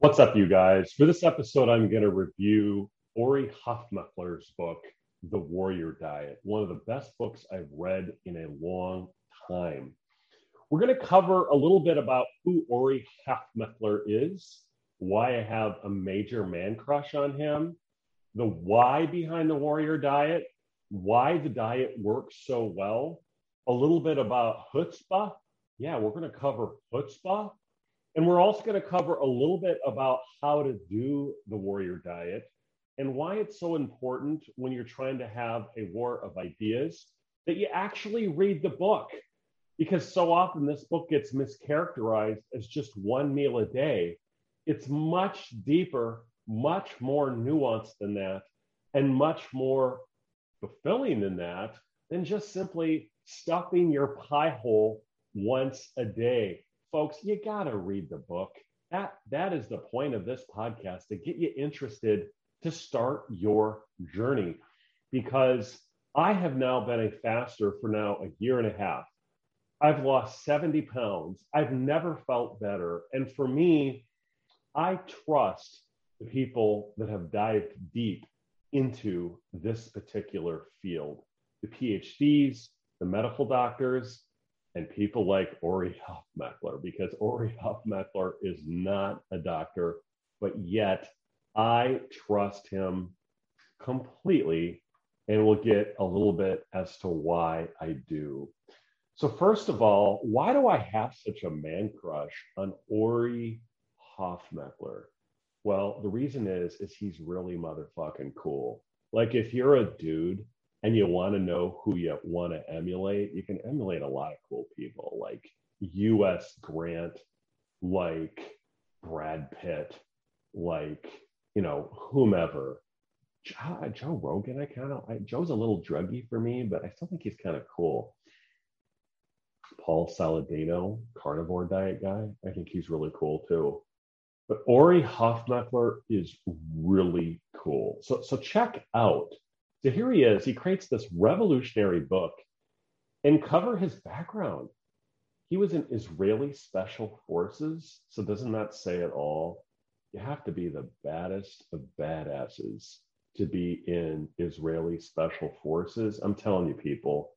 What's up, you guys? For this episode, I'm going to review Ori Hofmekler's book, The Warrior Diet, one of the best books I've read in a long time. We're going to cover a little bit about who Ori Hofmekler is, why I have a major man crush on him, the why behind the Warrior Diet, why the diet works so well, a little bit about chutzpah. Yeah, we're going to cover chutzpah and we're also going to cover a little bit about how to do the warrior diet and why it's so important when you're trying to have a war of ideas that you actually read the book. Because so often this book gets mischaracterized as just one meal a day. It's much deeper, much more nuanced than that, and much more fulfilling than that than just simply stuffing your pie hole once a day folks, you got to read the book. That, that is the point of this podcast to get you interested to start your journey because I have now been a faster for now a year and a half. I've lost 70 pounds. I've never felt better. And for me, I trust the people that have dived deep into this particular field the PhDs, the medical doctors, and people like Ori Hofmekler, because Ori Hofmekler is not a doctor, but yet I trust him completely, and we'll get a little bit as to why I do. So, first of all, why do I have such a man crush on Ori Hofmekler? Well, the reason is, is he's really motherfucking cool. Like if you're a dude and you want to know who you want to emulate, you can emulate a lot of cool people like U.S. Grant, like Brad Pitt, like you know whomever. Joe, Joe Rogan, I kind of Joe's a little druggy for me, but I still think he's kind of cool. Paul Saladino, carnivore diet guy, I think he's really cool too. But Ori Hofmekler is really cool. So so check out so here he is. He creates this revolutionary book and cover his background. He was in Israeli special forces. So doesn't that say it all? You have to be the baddest of badasses to be in Israeli special forces. I'm telling you, people,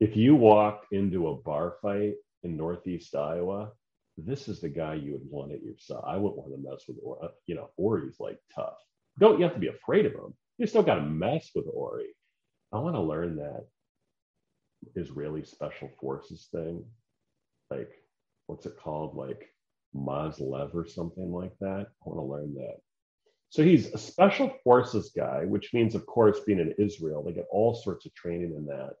if you walked into a bar fight in Northeast Iowa, this is the guy you would want at your side. I wouldn't want to mess with, or uh, you know, or he's like tough. Don't you have to be afraid of him? You still got to mess with Ori. I want to learn that Israeli special forces thing. Like, what's it called? Like Mozlev or something like that. I want to learn that. So he's a special forces guy, which means, of course, being in Israel, they get all sorts of training in that.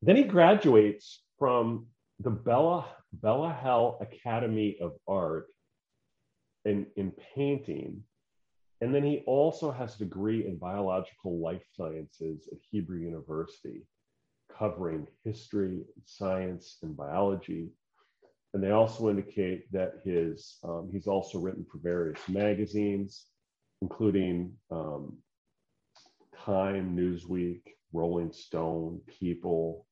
Then he graduates from the Bella Bella Hell Academy of Art in, in painting and then he also has a degree in biological life sciences at Hebrew University, covering history, science, and biology. And they also indicate that his um, he's also written for various magazines, including um, Time, Newsweek, Rolling Stone, People,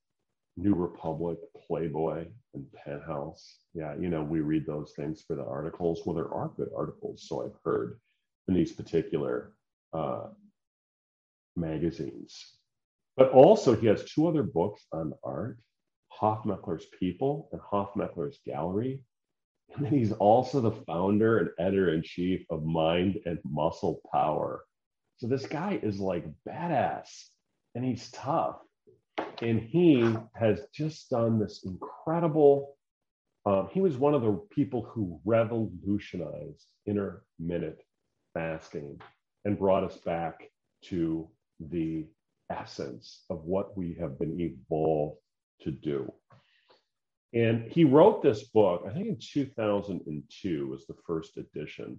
New Republic, Playboy, and Penthouse. Yeah, you know, we read those things for the articles. Well, there are good articles, so I've heard in these particular uh, magazines. But also, he has two other books on art Hofmekler's People and Hofmekler's Gallery. And then he's also the founder and editor in chief of Mind and Muscle Power. So this guy is like badass and he's tough. And he has just done this incredible. Um, he was one of the people who revolutionized intermittent fasting and brought us back to the essence of what we have been evolved to do. And he wrote this book, I think in 2002 was the first edition.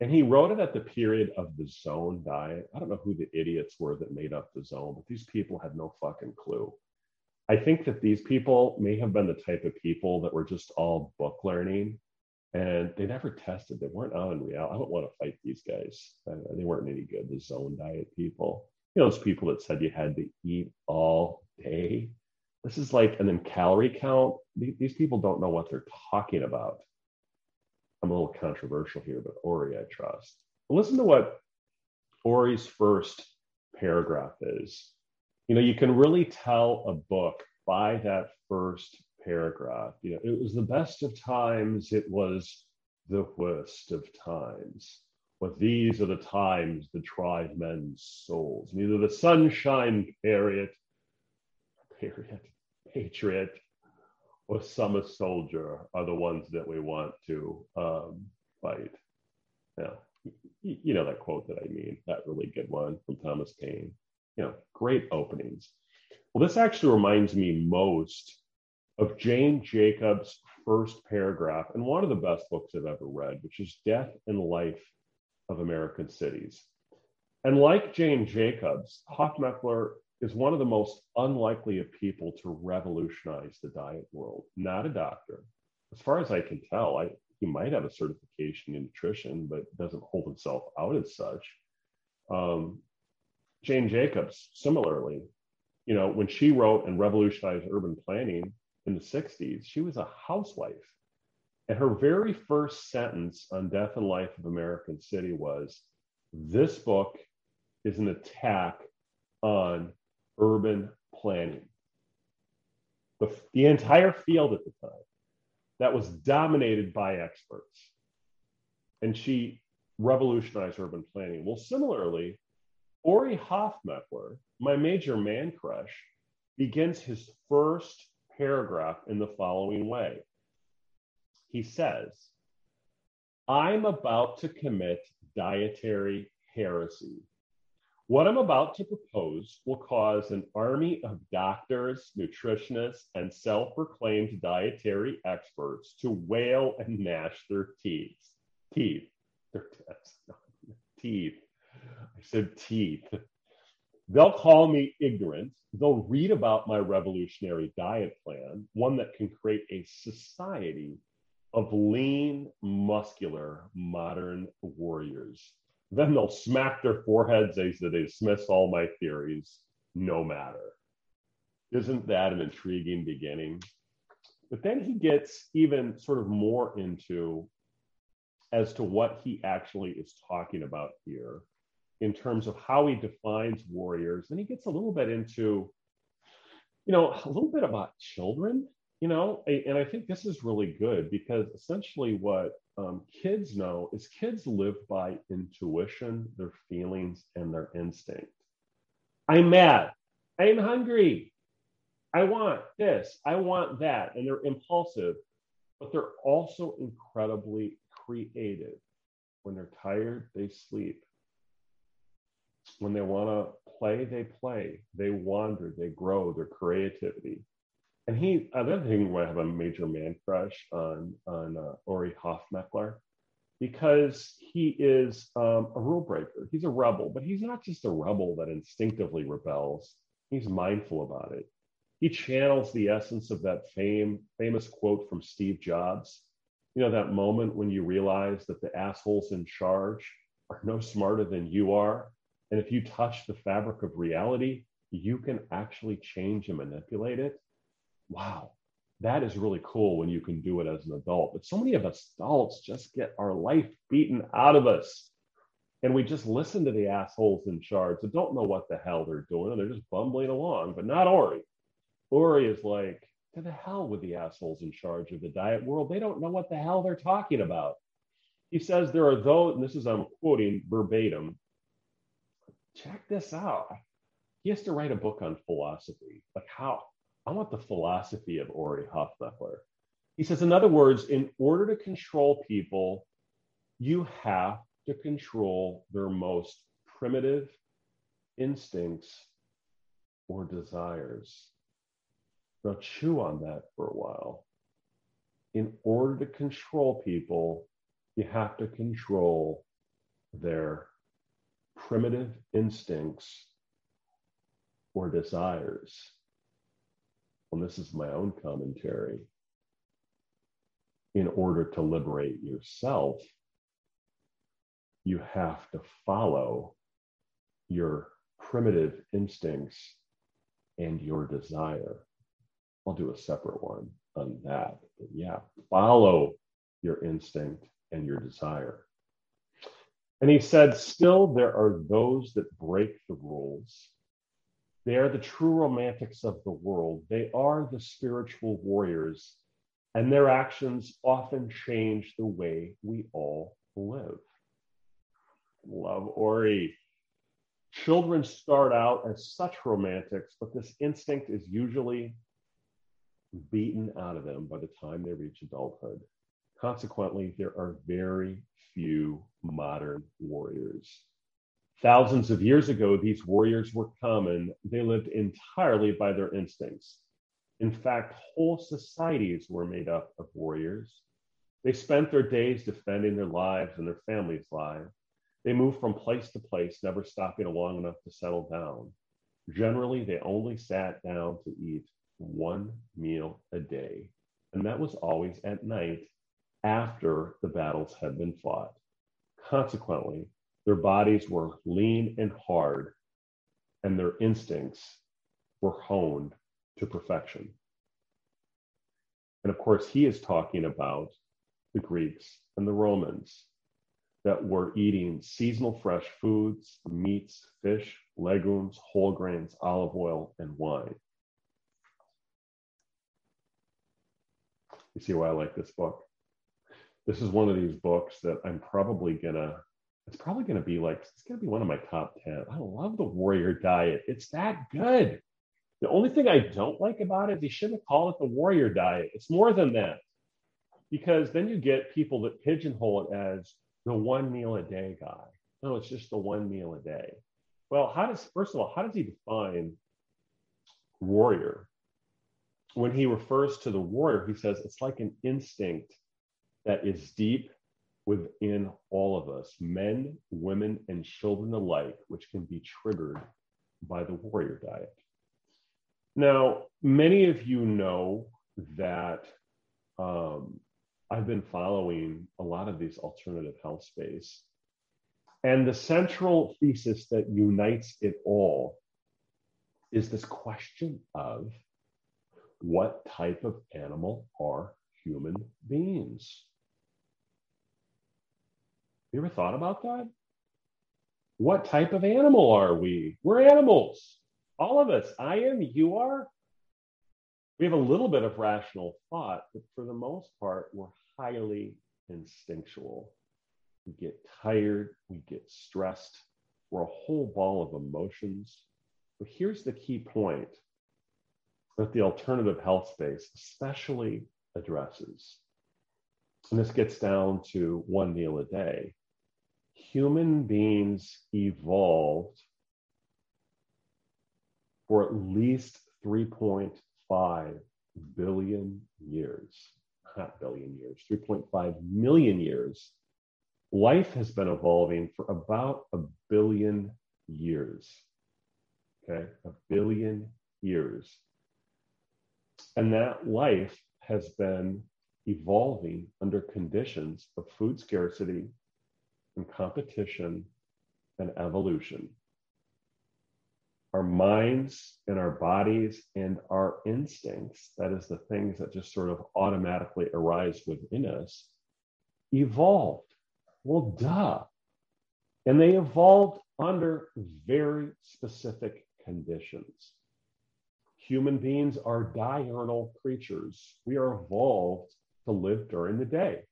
And he wrote it at the period of the zone diet. I don't know who the idiots were that made up the zone, but these people had no fucking clue. I think that these people may have been the type of people that were just all book learning and they never tested. They weren't on real. I don't want to fight these guys. Uh, they weren't any good. The zone diet people, you know, those people that said you had to eat all day. This is like, and then calorie count. These people don't know what they're talking about. I'm a little controversial here, but Ori, I trust. Listen to what Ori's first paragraph is. You know, you can really tell a book by that first paragraph. You know, it was the best of times, it was the worst of times. But these are the times that tried men's souls. Neither the sunshine period, period, patriot, or summer soldier are the ones that we want to um, fight. Yeah, you know that quote that I mean, that really good one from Thomas Paine. You know, great openings. Well, this actually reminds me most of Jane Jacobs' first paragraph in one of the best books I've ever read, which is Death and Life of American Cities. And like Jane Jacobs, Hofmekler is one of the most unlikely of people to revolutionize the diet world, not a doctor. As far as I can tell, I, he might have a certification in nutrition, but doesn't hold himself out as such. Um, Jane Jacobs, similarly, you know, when she wrote and revolutionized urban planning, in the 60s, she was a housewife. And her very first sentence on Death and Life of American City was This book is an attack on urban planning. The, the entire field at the time that was dominated by experts. And she revolutionized urban planning. Well, similarly, Ori Hofmekler, my major man crush, begins his first paragraph in the following way He says, I'm about to commit dietary heresy. What I'm about to propose will cause an army of doctors, nutritionists, and self proclaimed dietary experts to wail and gnash their teeth. Teeth. Their teeth. I said teeth. They'll call me ignorant. They'll read about my revolutionary diet plan, one that can create a society of lean, muscular, modern warriors. Then they'll smack their foreheads as they dismiss all my theories, no matter. Isn't that an intriguing beginning? But then he gets even sort of more into as to what he actually is talking about here in terms of how he defines warriors. And he gets a little bit into, you know, a little bit about children, you know, and I think this is really good because essentially what um, kids know is kids live by intuition, their feelings, and their instinct. I'm mad. I'm hungry. I want this. I want that. And they're impulsive, but they're also incredibly creative. When they're tired, they sleep when they want to play, they play, they wander, they grow their creativity. And he, another thing where I have a major man crush on, on uh, Ori Hofmekler, because he is um, a rule breaker. He's a rebel, but he's not just a rebel that instinctively rebels. He's mindful about it. He channels the essence of that fame, famous quote from Steve Jobs. You know, that moment when you realize that the assholes in charge are no smarter than you are and if you touch the fabric of reality, you can actually change and manipulate it. Wow, that is really cool when you can do it as an adult. But so many of us adults just get our life beaten out of us. And we just listen to the assholes in charge that don't know what the hell they're doing and they're just bumbling along, but not Ori. Ori is like, to the hell with the assholes in charge of the diet world. They don't know what the hell they're talking about. He says there are those, and this is I'm quoting verbatim, check this out. He has to write a book on philosophy. Like how? I want the philosophy of Ori Hofmekler. He says, in other words, in order to control people, you have to control their most primitive instincts or desires. Now, chew on that for a while. in order to control people, you have to control their primitive instincts or desires. Well, this is my own commentary. In order to liberate yourself, you have to follow your primitive instincts and your desire. I'll do a separate one on that. But yeah, follow your instinct and your desire. And he said, Still, there are those that break the rules. They are the true romantics of the world. They are the spiritual warriors, and their actions often change the way we all live. Love Ori. Children start out as such romantics, but this instinct is usually beaten out of them by the time they reach adulthood. Consequently, there are very few modern warriors. Thousands of years ago, these warriors were common. They lived entirely by their instincts. In fact, whole societies were made up of warriors. They spent their days defending their lives and their families' lives. They moved from place to place, never stopping long enough to settle down. Generally, they only sat down to eat one meal a day, and that was always at night after the battles had been fought. Consequently, their bodies were lean and hard, and their instincts were honed to perfection. And of course, he is talking about the Greeks and the Romans that were eating seasonal fresh foods, meats, fish, legumes, whole grains, olive oil, and wine. You see why I like this book? This is one of these books that I'm probably gonna, it's probably gonna be like, it's gonna be one of my top 10. I love the Warrior Diet. It's that good. The only thing I don't like about it, they shouldn't call it the Warrior Diet. It's more than that. Because then you get people that pigeonhole it as the one meal a day guy. No, it's just the one meal a day. Well, how does, first of all, how does he define warrior? When he refers to the warrior, he says it's like an instinct that is deep within all of us, men, women, and children alike, which can be triggered by the warrior diet. Now, many of you know that um, I've been following a lot of these alternative health space. And the central thesis that unites it all is this question of what type of animal are human beings? You ever thought about that? What type of animal are we? We're animals. All of us. I am, you are, we have a little bit of rational thought, but for the most part, we're highly instinctual. We get tired, we get stressed, we're a whole ball of emotions. But here's the key point that the alternative health space especially addresses. And this gets down to one meal a day. Human beings evolved for at least 3.5 billion years, not billion years, 3.5 million years. Life has been evolving for about a billion years. Okay, a billion years. And that life has been evolving under conditions of food scarcity and competition and evolution our minds and our bodies and our instincts, that is the things that just sort of automatically arise within us, evolved. Well, duh. And they evolved under very specific conditions. Human beings are diurnal creatures. We are evolved to live during the day.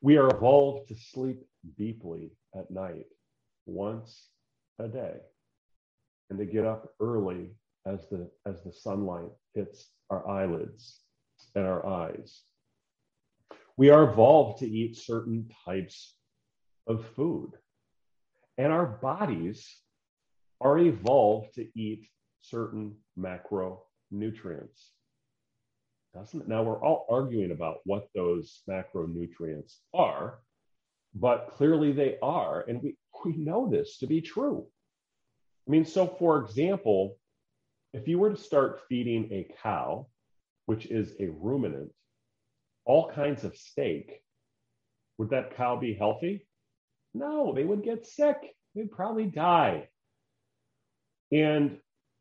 We are evolved to sleep deeply at night, once a day and to get up early as the as the sunlight hits our eyelids and our eyes. We are evolved to eat certain types of food. And our bodies are evolved to eat certain macronutrients. Doesn't it? Now we're all arguing about what those macronutrients are, but clearly they are. And we, we know this to be true. I mean, so for example, if you were to start feeding a cow, which is a ruminant, all kinds of steak, would that cow be healthy? No, they would get sick. They'd probably die. And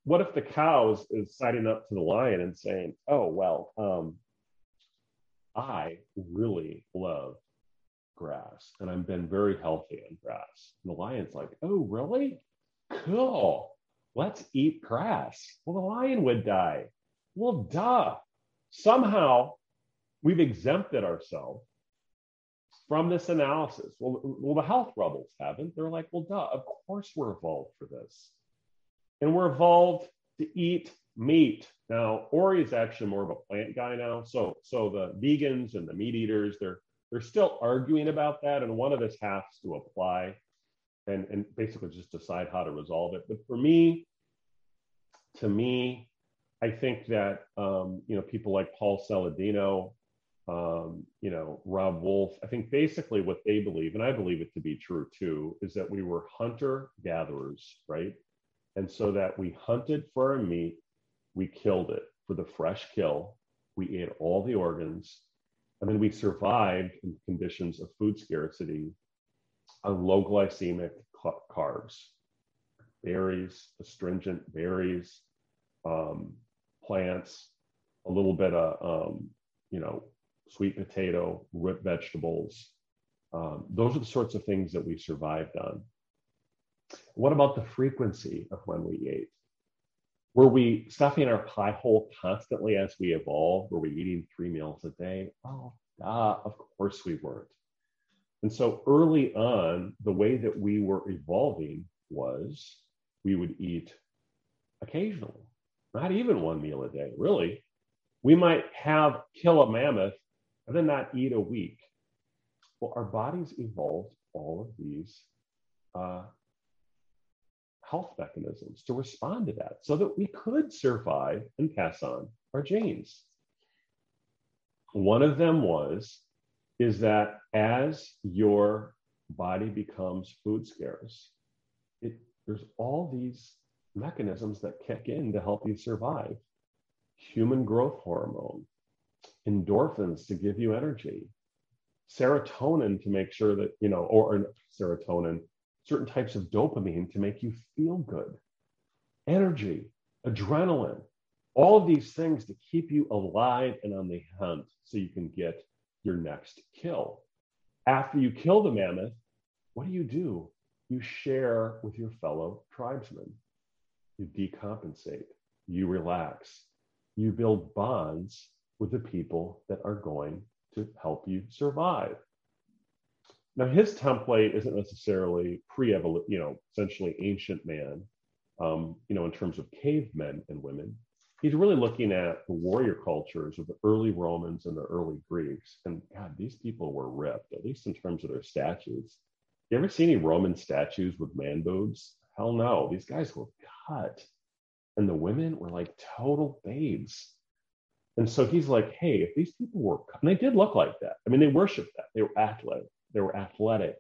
what if the cow is, is siding up to the lion and saying, oh, well, um, I really love grass and I've been very healthy on grass. And the lion's like, oh, really? Cool. Let's eat grass. Well, the lion would die. Well, duh. Somehow we've exempted ourselves from this analysis. Well, well, the health rebels haven't. They're like, well, duh, of course we're evolved for this. And we're evolved to eat meat. Now, Ori is actually more of a plant guy now. So, so the vegans and the meat eaters, they're they're still arguing about that, and one of us has to apply and, and basically just decide how to resolve it. But for me, to me, I think that um, you know people like Paul Saladino, um, you know Robb Wolf. I think basically what they believe, and I believe it to be true too, is that we were hunter gatherers, right? And so that we hunted for our meat, we killed it for the fresh kill, we ate all the organs, and then we survived in conditions of food scarcity on low glycemic carbs, berries, astringent berries, um, plants, a little bit of, um, you know, sweet potato, root vegetables. Um, those are the sorts of things that we survived on. What about the frequency of when we ate? Were we stuffing our pie hole constantly as we evolved? Were we eating three meals a day? Oh, ah, of course we weren't. And so early on, the way that we were evolving was we would eat occasionally, not even one meal a day, really. We might have kill a mammoth and then not eat a week. Well, our bodies evolved all of these uh, health mechanisms to respond to that so that we could survive and pass on our genes. One of them was is that as your body becomes food scarce, it, there's all these mechanisms that kick in to help you survive. Human growth hormone, endorphins to give you energy, serotonin to make sure that, you know, or, or serotonin, certain types of dopamine to make you feel good, energy, adrenaline, all of these things to keep you alive and on the hunt so you can get your next kill. After you kill the mammoth, what do you do? You share with your fellow tribesmen. You decompensate, you relax, you build bonds with the people that are going to help you survive. Now, his template isn't necessarily pre-evolution, you know, essentially ancient man, um, you know, in terms of cavemen and women. He's really looking at the warrior cultures of the early Romans and the early Greeks. And God, these people were ripped, at least in terms of their statues. You ever see any Roman statues with man boobs? Hell no. These guys were cut. And the women were like total babes. And so he's like, hey, if these people were, and they did look like that. I mean, they worshiped that. They were athletic. They were athletic.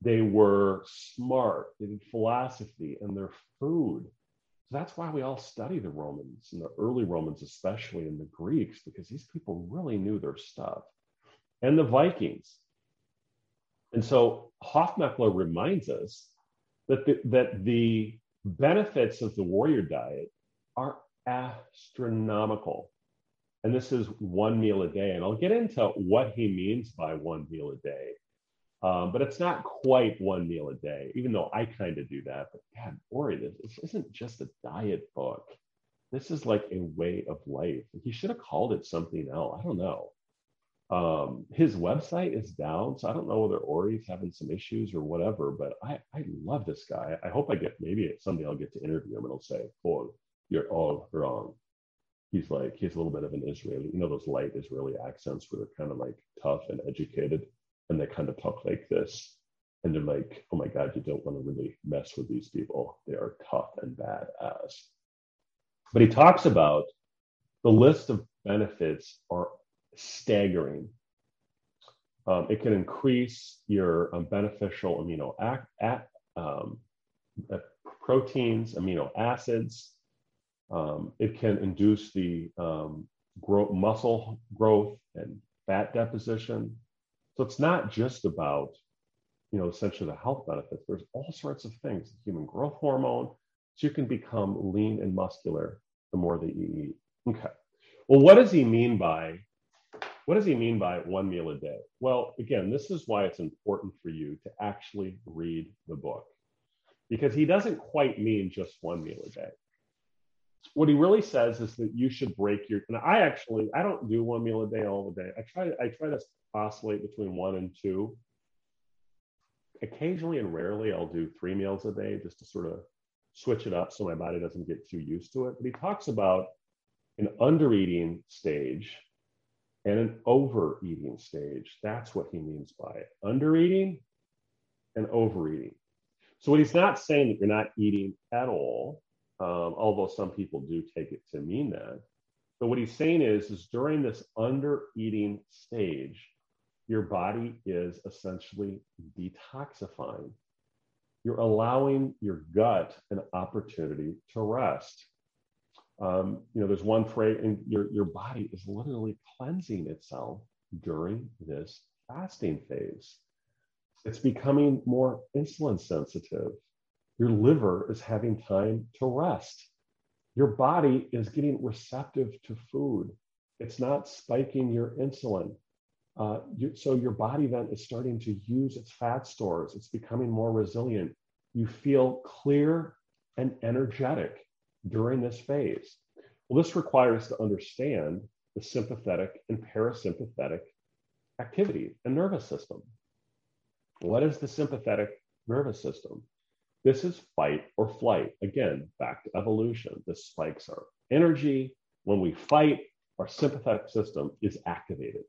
They were smart. They did philosophy and their food. So that's why we all study the Romans and the early Romans, especially and the Greeks, because these people really knew their stuff. And the Vikings. And so Hofmekler reminds us that the, that the benefits of the warrior diet are astronomical. And this is one meal a day. And I'll get into what he means by one meal a day. Um, but it's not quite one meal a day, even though I kind of do that. But God, Ori, this, this isn't just a diet book. This is like a way of life. He should have called it something else. I don't know. Um, his website is down, so I don't know whether Ori's having some issues or whatever. But I, I love this guy. I hope I get maybe someday I'll get to interview him and I'll say, "Oh, you're all wrong." He's like he's a little bit of an Israeli, you know, those light Israeli accents where they're kind of like tough and educated, and they kind of talk like this, and they're like, oh my God, you don't want to really mess with these people. They are tough and badass. But he talks about the list of benefits are staggering. Um, it can increase your um, beneficial amino ac- um, uh, proteins, amino acids. Um, it can induce the um, grow- muscle growth and fat deposition. So it's not just about, you know, essentially the health benefits. There's all sorts of things. Human growth hormone, so you can become lean and muscular the more that you eat. Okay. Well, what does he mean by what does he mean by one meal a day? Well, again, this is why it's important for you to actually read the book because he doesn't quite mean just one meal a day. What he really says is that you should break your. And I actually I don't do one meal a day all the day. I try I try to oscillate between one and two. Occasionally and rarely, I'll do three meals a day just to sort of switch it up so my body doesn't get too used to it. But he talks about an undereating stage and an overeating stage. That's what he means by it. Undereating and overeating. So what he's not saying that you're not eating at all, um, although some people do take it to mean that. But what he's saying is, is during this under eating stage, your body is essentially detoxifying. You're allowing your gut an opportunity to rest. Um, you know, there's one phrase, and your, your body is literally cleansing itself during this fasting phase. It's becoming more insulin sensitive. Your liver is having time to rest. Your body is getting receptive to food. It's not spiking your insulin. Uh, you, so your body then is starting to use its fat stores. It's becoming more resilient. You feel clear and energetic during this phase? Well, this requires to understand the sympathetic and parasympathetic activity and nervous system. What is the sympathetic nervous system? This is fight or flight. Again, back to evolution. This spikes our energy. When we fight, our sympathetic system is activated.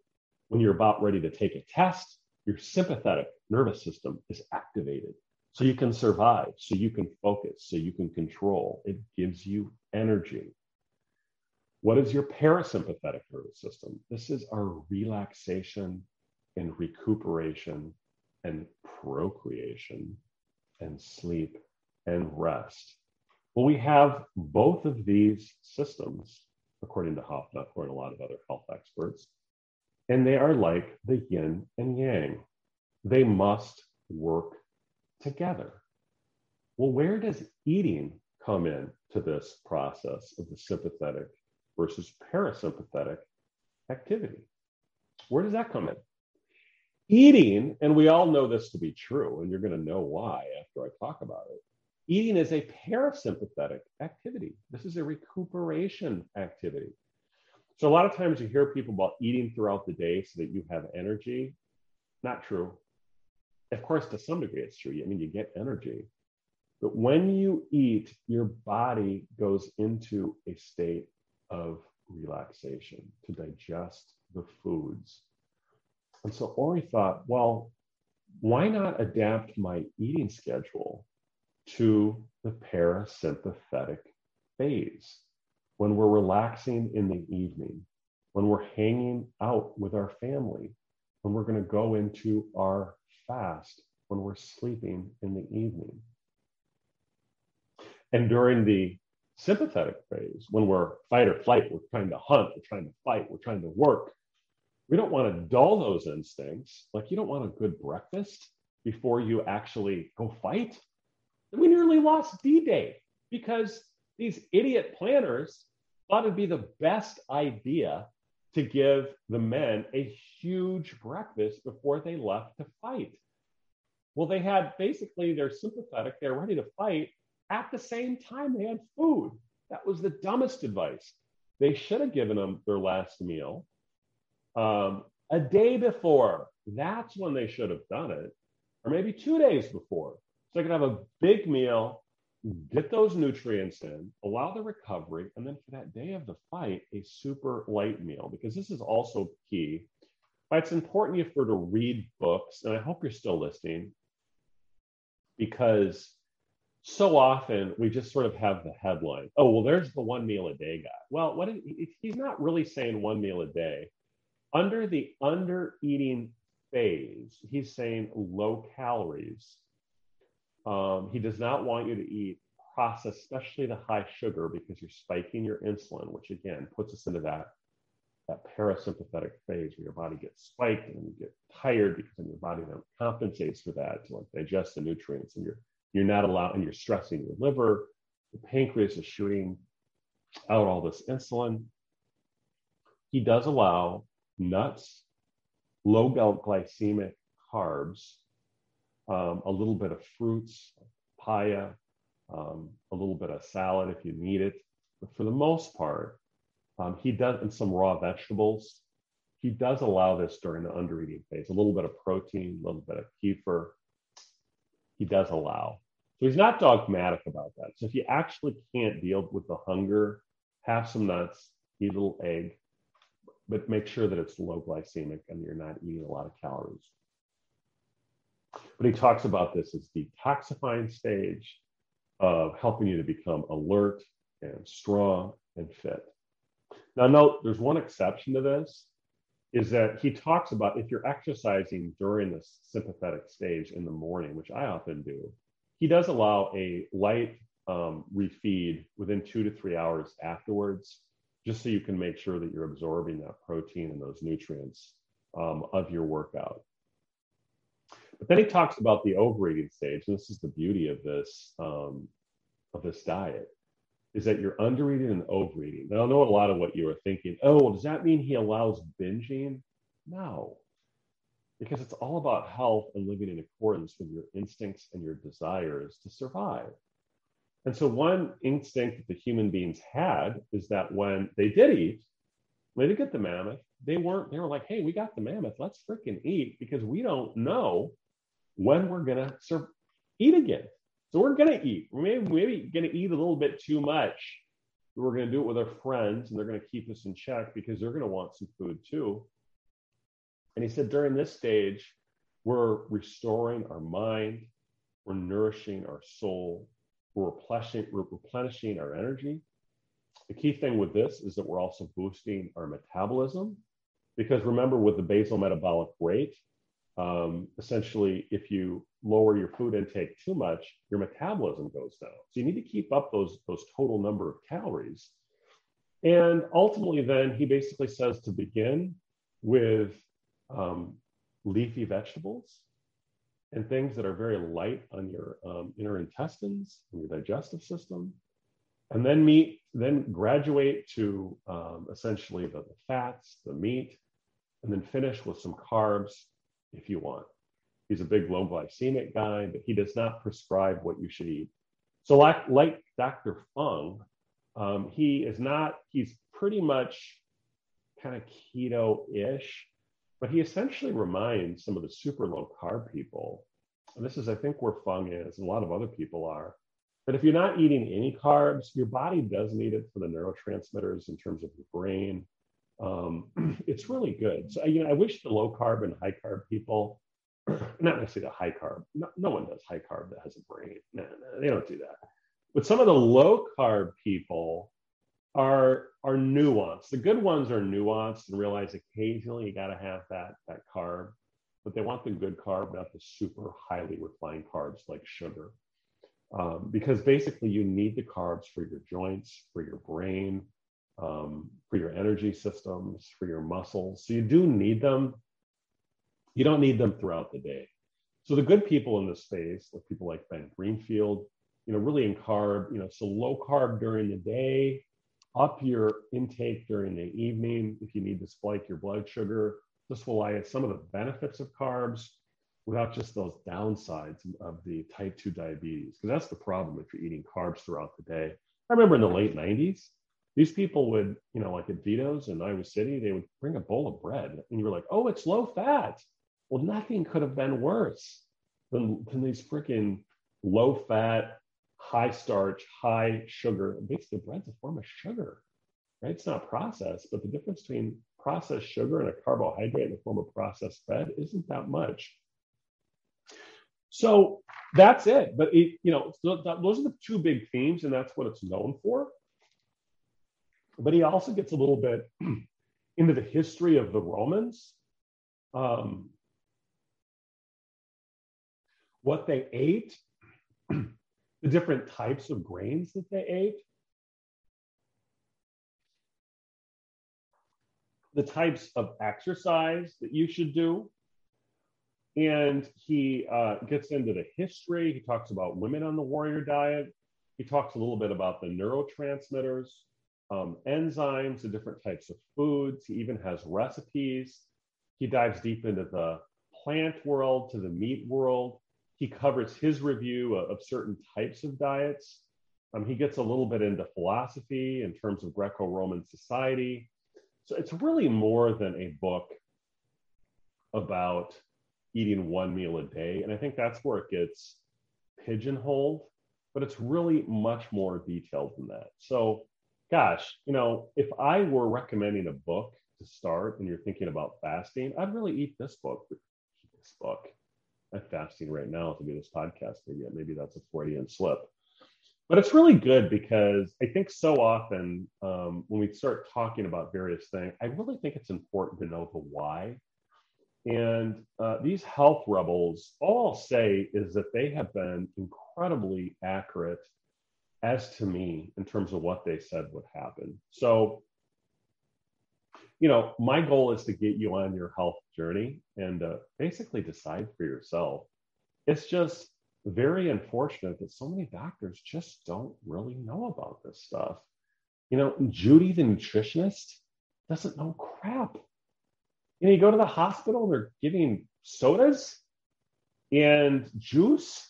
When you're about ready to take a test, your sympathetic nervous system is activated so you can survive, so you can focus, so you can control. It gives you energy. What is your parasympathetic nervous system? This is our relaxation and recuperation and procreation and sleep and rest. Well, we have both of these systems, according to according to a lot of other health experts, and they are like the yin and yang. They must work together. Well, where does eating come in to this process of the sympathetic versus parasympathetic activity? Where does that come in? Eating, and we all know this to be true, and you're going to know why after I talk about it. Eating is a parasympathetic activity. This is a recuperation activity. So, a lot of times you hear people about eating throughout the day so that you have energy. Not true of course, to some degree, it's true. I mean, you get energy. But when you eat, your body goes into a state of relaxation to digest the foods. And so Ori thought, well, why not adapt my eating schedule to the parasympathetic phase when we're relaxing in the evening, when we're hanging out with our family, when we're going to go into our fast when we're sleeping in the evening. And during the sympathetic phase, when we're fight or flight, we're trying to hunt, we're trying to fight, we're trying to work, we don't want to dull those instincts. Like you don't want a good breakfast before you actually go fight. We nearly lost D Day because these idiot planners thought it'd be the best idea to give the men a huge breakfast before they left to fight. Well, they had basically, they're sympathetic, they're ready to fight. At the same time, they had food. That was the dumbest advice. They should have given them their last meal um, a day before. That's when they should have done it, or maybe two days before. So they can have a big meal get those nutrients in, allow the recovery, and then for that day of the fight, a super light meal, because this is also key. But it's important for to read books, and I hope you're still listening, because so often we just sort of have the headline oh well there's the one meal a day guy well what he's not really saying one meal a day under the under eating phase he's saying low calories. Um, he does not want you to eat processed especially the high sugar because you're spiking your insulin which again puts us into that that parasympathetic phase where your body gets spiked and you get tired because then your body then compensates for that to like digest the nutrients and you're you're not allowed and you're stressing your liver. The pancreas is shooting out all this insulin. He does allow nuts low glycemic carbs um, a little bit of fruits papaya um, a little bit of salad if you need it but for the most part um, he does, and some raw vegetables. He does allow this during the undereating phase, a little bit of protein, a little bit of kefir. He does allow. So he's not dogmatic about that. So if you actually can't deal with the hunger, have some nuts, eat a little egg, but make sure that it's low glycemic and you're not eating a lot of calories. But he talks about this as detoxifying stage of helping you to become alert and strong and fit. Now, note there's one exception to this is that he talks about if you're exercising during the sympathetic stage in the morning, which I often do, he does allow a light um, refeed within two to three hours afterwards, just so you can make sure that you're absorbing that protein and those nutrients um, of your workout. But then he talks about the overeating stage, and this is the beauty of this um, of this diet is that you're undereating and overeating. Now, I know a lot of what you are thinking. Oh, well, does that mean he allows binging? No, because it's all about health and living in accordance with your instincts and your desires to survive. And so, one instinct that the human beings had is that when they did eat, when they did get the mammoth, they weren't, they were like, hey, we got the mammoth, let's freaking eat because we don't know when we're going to eat again. So we're going to eat. We're maybe, maybe going to eat a little bit too much. We're going to do it with our friends, and they're going to keep us in check because they're going to want some food too. And he said, during this stage, we're restoring our mind, we're nourishing our soul, we're replenishing, we're replenishing our energy. The key thing with this is that we're also boosting our metabolism because remember, with the basal metabolic rate, um, essentially, if you lower your food intake too much, your metabolism goes down. So you need to keep up those, those total number of calories. And ultimately, then he basically says to begin with um, leafy vegetables and things that are very light on your um, inner intestines and your digestive system. And then meat, then graduate to um, essentially the, the fats, the meat, and then finish with some carbs if you want. He's a big low glycemic guy, but he does not prescribe what you should eat. So, like, like Dr. Fung, um, he is not, he's pretty much kind of keto ish, but he essentially reminds some of the super low carb people, and this is, I think, where Fung is, and a lot of other people are, that if you're not eating any carbs, your body does need it for the neurotransmitters in terms of your brain um, it's really good. So you know, I wish the low carb and high carb people, not necessarily the high carb. No, no one does high carb that has a brain. No, no, they don't do that. But some of the low carb people are are nuanced. The good ones are nuanced and realize occasionally you got to have that that carb, but they want the good carb, not the super highly refined carbs like sugar. Um, because basically you need the carbs for your joints, for your brain, um, for your energy systems, for your muscles. So you do need them. You don't need them throughout the day. So the good people in this space, like people like Ben Greenfield, you know, really in carb, you know, so low carb during the day, up your intake during the evening if you need to spike your blood sugar. This will allow some of the benefits of carbs without just those downsides of the type 2 diabetes. Because that's the problem if you're eating carbs throughout the day. I remember in the late 90s, these people would, you know, like at Vito's in Iowa City, they would bring a bowl of bread and you were like, oh, it's low fat. Well, nothing could have been worse than, than these freaking low fat, high starch, high sugar. Basically, bread's a form of sugar, right? It's not processed, but the difference between processed sugar and a carbohydrate in the form of processed bread isn't that much. So that's it. But it, you know, those are the two big themes, and that's what it's known for. But he also gets a little bit into the history of the Romans, um, what they ate, the different types of grains that they ate, the types of exercise that you should do. And he uh, gets into the history. He talks about women on the warrior diet. He talks a little bit about the neurotransmitters, um, enzymes, the different types of foods. He even has recipes. He dives deep into the plant world to the meat world. He covers his review of, of certain types of diets. Um, he gets a little bit into philosophy in terms of Greco Roman society. So it's really more than a book about eating one meal a day. And I think that's where it gets pigeonholed, but it's really much more detailed than that. So, gosh, you know, if I were recommending a book to start and you're thinking about fasting, I'd really eat this book. This book. I'm fasting right now to do this podcast. Maybe, maybe that's a Freudian slip but it's really good because I think so often um, when we start talking about various things, I really think it's important to know the why. And uh, these health rebels, all I'll say is that they have been incredibly accurate as to me in terms of what they said would happen. So, you know, my goal is to get you on your health journey and uh, basically decide for yourself. It's just very unfortunate that so many doctors just don't really know about this stuff. You know, Judy, the nutritionist, doesn't know crap. You know, you go to the hospital, they're giving sodas and juice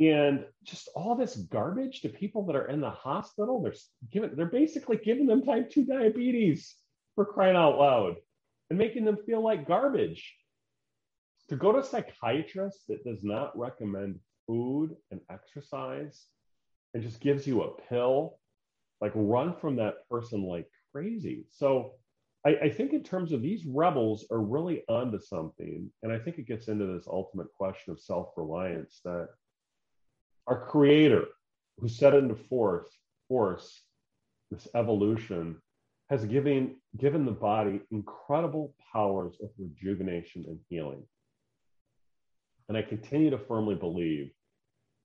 and just all this garbage to people that are in the hospital. They're giving, they're basically giving them type 2 diabetes for crying out loud and making them feel like garbage to go to a psychiatrist that does not recommend food and exercise and just gives you a pill, like run from that person like crazy. So I, I think in terms of these rebels are really onto something. And I think it gets into this ultimate question of self-reliance that our creator who set into force, force this evolution has given given the body incredible powers of rejuvenation and healing. And I continue to firmly believe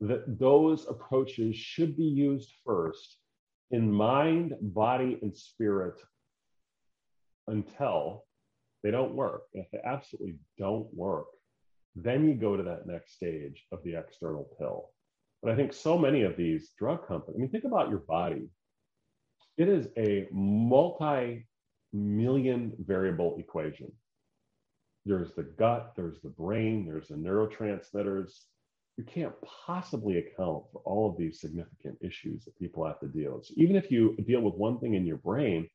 that those approaches should be used first in mind, body, and spirit until they don't work. And if they absolutely don't work, then you go to that next stage of the external pill. But I think so many of these drug companies, I mean, think about your body. It is a multi million variable equation there's the gut, there's the brain, there's the neurotransmitters. You can't possibly account for all of these significant issues that people have to deal with. So even if you deal with one thing in your brain,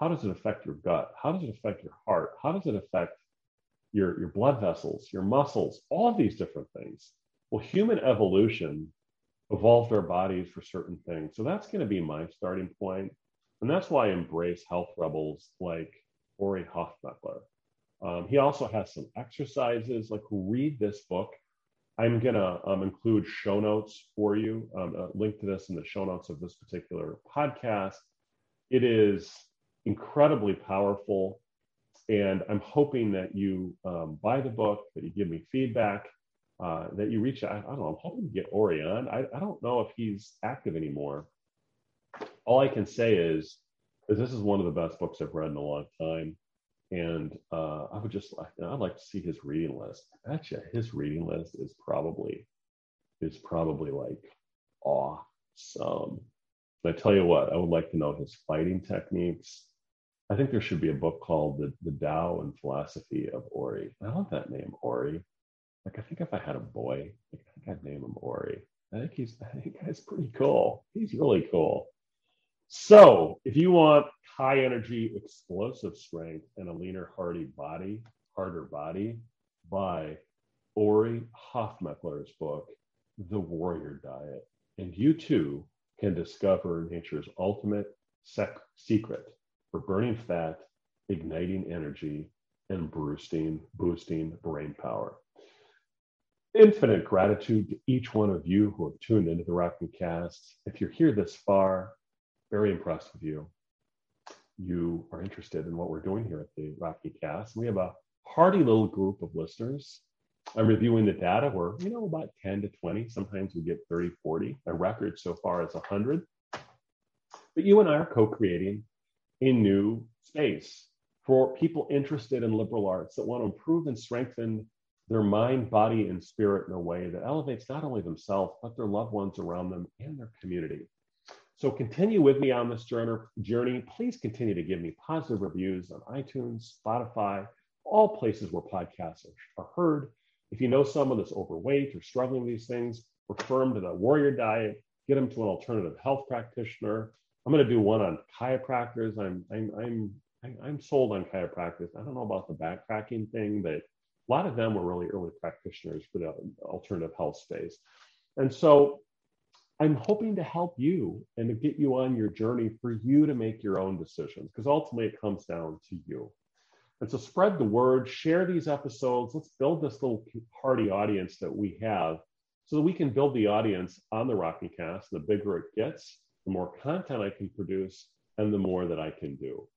how does it affect your gut? How does it affect your heart? How does it affect your, your blood vessels, your muscles, all of these different things? Well, human evolution evolved our bodies for certain things. So that's going to be my starting point. And that's why I embrace health rebels like Ori Hofmekler. Um, he also has some exercises, like read this book. I'm going to um, include show notes for you, um, a link to this in the show notes of this particular podcast. It is incredibly powerful. And I'm hoping that you um, buy the book, that you give me feedback, uh, that you reach out. I don't know, I'm hoping to get Orion. I, I don't know if he's active anymore. All I can say is, is this is one of the best books I've read in a long time and uh, I would just like I'd like to see his reading list. Actually, his reading list is probably is probably like awesome. I tell you what, I would like to know his fighting techniques. I think there should be a book called the the Tao and Philosophy of Ori. I love that name, Ori. Like I think if I had a boy, like, I think I'd name him Ori. I think he's I think he's pretty cool. He's really cool. So if you want high energy, explosive strength, and a leaner, hardy body, harder body, buy Ori Hofmekler's book, The Warrior Diet. And you too can discover nature's ultimate sec- secret for burning fat, igniting energy, and boosting, boosting brain power. Infinite gratitude to each one of you who have tuned into the Rocky Cast. If you're here this far, very impressed with you. You are interested in what we're doing here at the Rocky Cast. We have a hearty little group of listeners. I'm reviewing the data. We're, you know, about 10 to 20. Sometimes we get 30, 40. Our record so far is 100. But you and I are co creating a new space for people interested in liberal arts that want to improve and strengthen their mind, body, and spirit in a way that elevates not only themselves, but their loved ones around them and their community. So continue with me on this journey. Please continue to give me positive reviews on iTunes, Spotify, all places where podcasts are heard. If you know someone that's overweight or struggling with these things, refer them to the Warrior Diet, get them to an alternative health practitioner. I'm going to do one on chiropractors. I'm I'm I'm I'm sold on chiropractors. I don't know about the backpacking thing, but a lot of them were really early practitioners for the alternative health space. And so I'm hoping to help you and to get you on your journey for you to make your own decisions, because ultimately it comes down to you. And so spread the word, share these episodes. Let's build this little party audience that we have so that we can build the audience on the Rocky Cast. The bigger it gets, the more content I can produce and the more that I can do.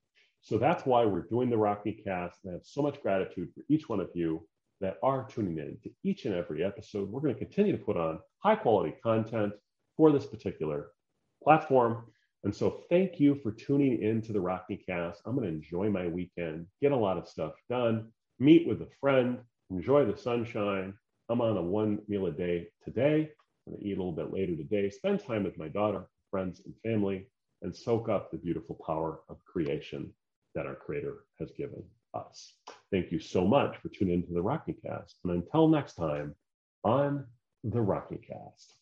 So that's why we're doing the Rocky Cast. And I have so much gratitude for each one of you that are tuning in to each and every episode. We're going to continue to put on high quality content for this particular platform. And so thank you for tuning in to the Rocky Cast. I'm going to enjoy my weekend, get a lot of stuff done, meet with a friend, enjoy the sunshine. I'm on a one meal a day today. I'm going to eat a little bit later today, spend time with my daughter, friends, and family, and soak up the beautiful power of creation that our Creator has given us. Thank you so much for tuning into the Rocky Cast. And until next time, on the Rocky Cast.